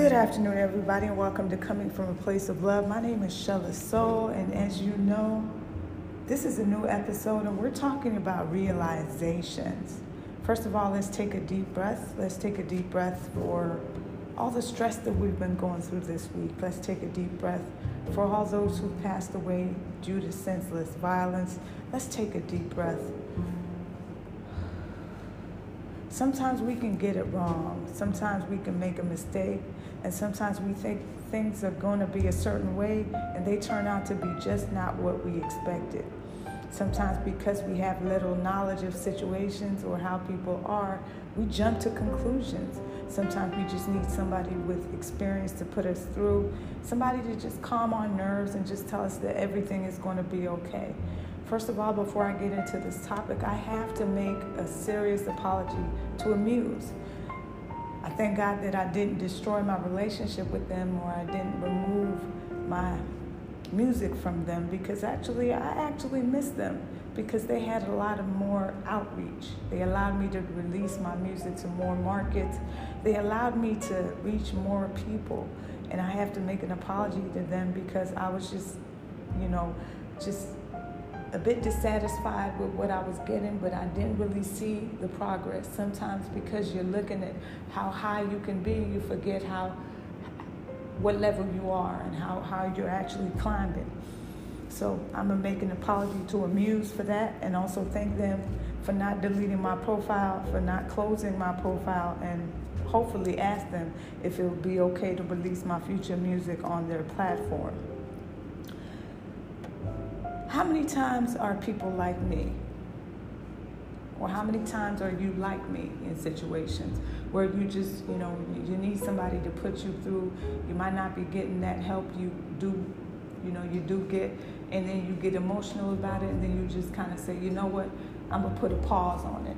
Good afternoon, everybody, and welcome to Coming from a Place of Love. My name is Shella Soul, and as you know, this is a new episode, and we're talking about realizations. First of all, let's take a deep breath. Let's take a deep breath for all the stress that we've been going through this week. Let's take a deep breath for all those who passed away due to senseless violence. Let's take a deep breath sometimes we can get it wrong. Sometimes we can make a mistake. And sometimes we think things are going to be a certain way and they turn out to be just not what we expected. Sometimes because we have little knowledge of situations or how people are, we jump to conclusions. Sometimes we just need somebody with experience to put us through, somebody to just calm our nerves and just tell us that everything is going to be okay. First of all, before I get into this topic, I have to make a serious apology to Amuse. I thank God that I didn't destroy my relationship with them or I didn't remove my music from them because actually I actually miss them because they had a lot of more outreach. They allowed me to release my music to more markets. They allowed me to reach more people. And I have to make an apology to them because I was just, you know, just a bit dissatisfied with what I was getting, but I didn't really see the progress. Sometimes because you're looking at how high you can be, you forget how what level you are and how, how you're actually climbing. So I'm gonna make an apology to Amuse for that and also thank them for not deleting my profile, for not closing my profile and hopefully ask them if it would be okay to release my future music on their platform. How many times are people like me? Or how many times are you like me in situations where you just, you know, you need somebody to put you through. You might not be getting that help you do, you know, you do get, and then you get emotional about it, and then you just kind of say, you know what, I'm gonna put a pause on it.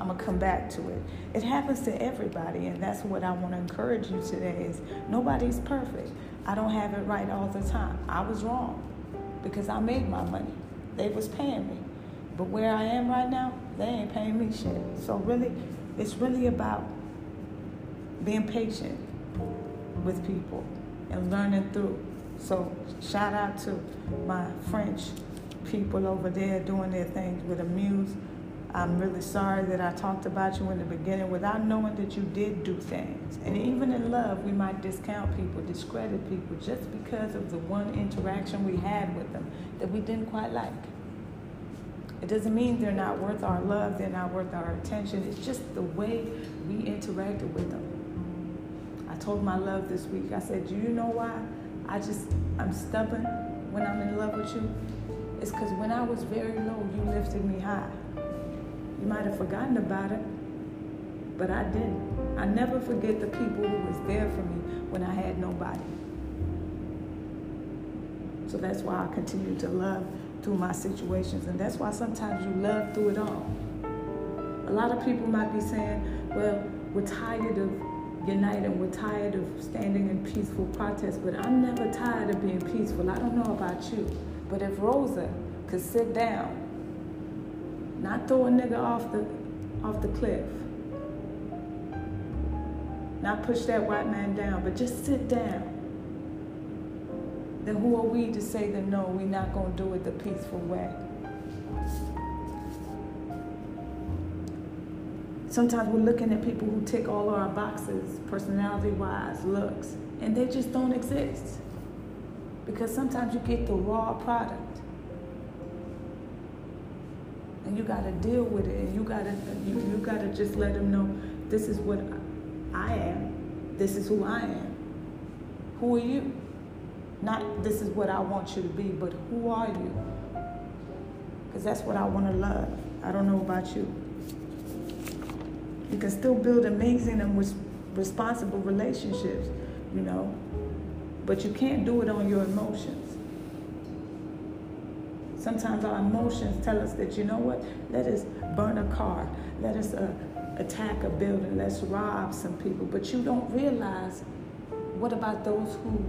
I'm gonna come back to it. It happens to everybody, and that's what I want to encourage you today. Is nobody's perfect. I don't have it right all the time. I was wrong because I made my money. They was paying me. But where I am right now, they ain't paying me shit. So really, it's really about being patient with people and learning through. So shout out to my French people over there doing their things with Amuse. I'm really sorry that I talked about you in the beginning without knowing that you did do things. And even in love, we might discount people, discredit people just because of the one interaction we had with them that we didn't quite like. It doesn't mean they're not worth our love, they're not worth our attention. It's just the way we interacted with them. I told my love this week, I said, Do you know why I just, I'm stubborn when I'm in love with you? It's because when I was very low, you lifted me high. You might have forgotten about it, but I didn't. I never forget the people who was there for me when I had nobody. So that's why I continue to love through my situations, and that's why sometimes you love through it all. A lot of people might be saying, well, we're tired of uniting, we're tired of standing in peaceful protest, but I'm never tired of being peaceful. I don't know about you, but if Rosa could sit down not throw a nigga off the off the cliff. Not push that white man down, but just sit down. Then who are we to say that no, we're not gonna do it the peaceful way? Sometimes we're looking at people who tick all of our boxes, personality wise, looks, and they just don't exist. Because sometimes you get the raw product and you got to deal with it. And you got to you, you got to just let them know this is what i am. This is who i am. Who are you? Not this is what i want you to be but who are you? Because that's what i want to love. I don't know about you. You can still build amazing and responsible relationships you know but you can't do it on your emotions Sometimes our emotions tell us that, you know what, let us burn a car, let us uh, attack a building, let's rob some people. But you don't realize what about those who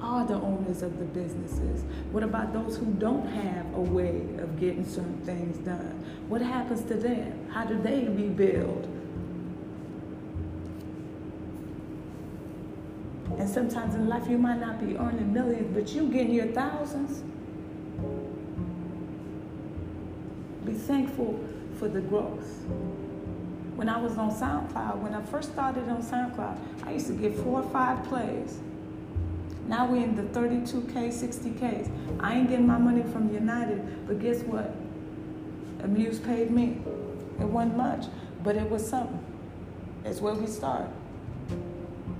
are the owners of the businesses? What about those who don't have a way of getting certain things done? What happens to them? How do they rebuild? And sometimes in life you might not be earning millions, but you getting your thousands. Thankful for the growth. When I was on SoundCloud, when I first started on SoundCloud, I used to get four or five plays. Now we're in the 32K, 60Ks. I ain't getting my money from United, but guess what? Amuse paid me. It wasn't much, but it was something. It's where we start.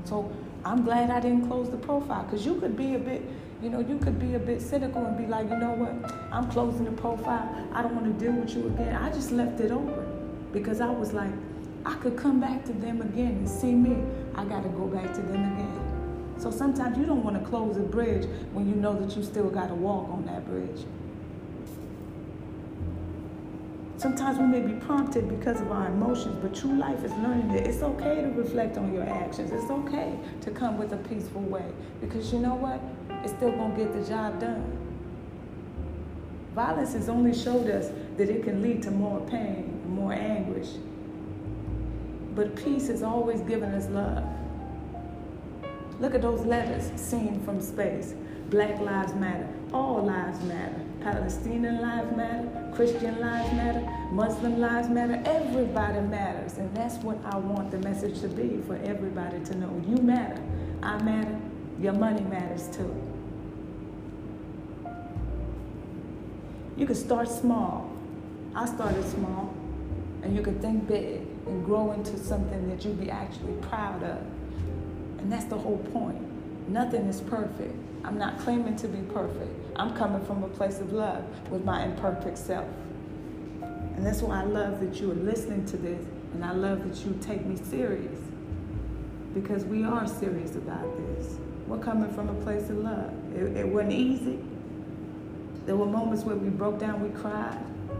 So I'm glad I didn't close the profile because you could be a bit, you know, you could be a bit cynical and be like, you know what, I'm closing the profile. I don't want to deal with you again. I just left it open because I was like, I could come back to them again and see me. I got to go back to them again. So sometimes you don't want to close a bridge when you know that you still got to walk on that bridge. Sometimes we may be prompted because of our emotions, but true life is learning that it's okay to reflect on your actions. It's okay to come with a peaceful way because you know what? It's still going to get the job done. Violence has only showed us that it can lead to more pain, more anguish. But peace has always given us love. Look at those letters seen from space. Black lives matter. All lives matter. Palestinian lives matter. Christian lives matter. Muslim lives matter. Everybody matters. And that's what I want the message to be for everybody to know. You matter. I matter. Your money matters too. You can start small. I started small. And you can think big and grow into something that you'll be actually proud of. And that's the whole point. Nothing is perfect. I'm not claiming to be perfect. I'm coming from a place of love with my imperfect self. And that's why I love that you are listening to this and I love that you take me serious because we are serious about this. We're coming from a place of love. It, it wasn't easy. There were moments where we broke down, we cried.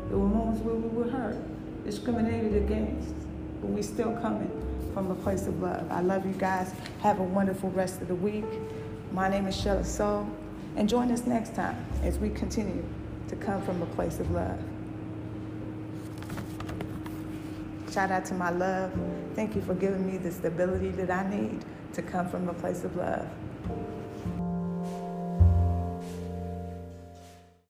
There were moments where we were hurt, discriminated against, but we still coming from a place of love. I love you guys. Have a wonderful rest of the week. My name is Shella Soul, and join us next time as we continue to come from a place of love. Shout out to my love. Thank you for giving me the stability that I need to come from a place of love.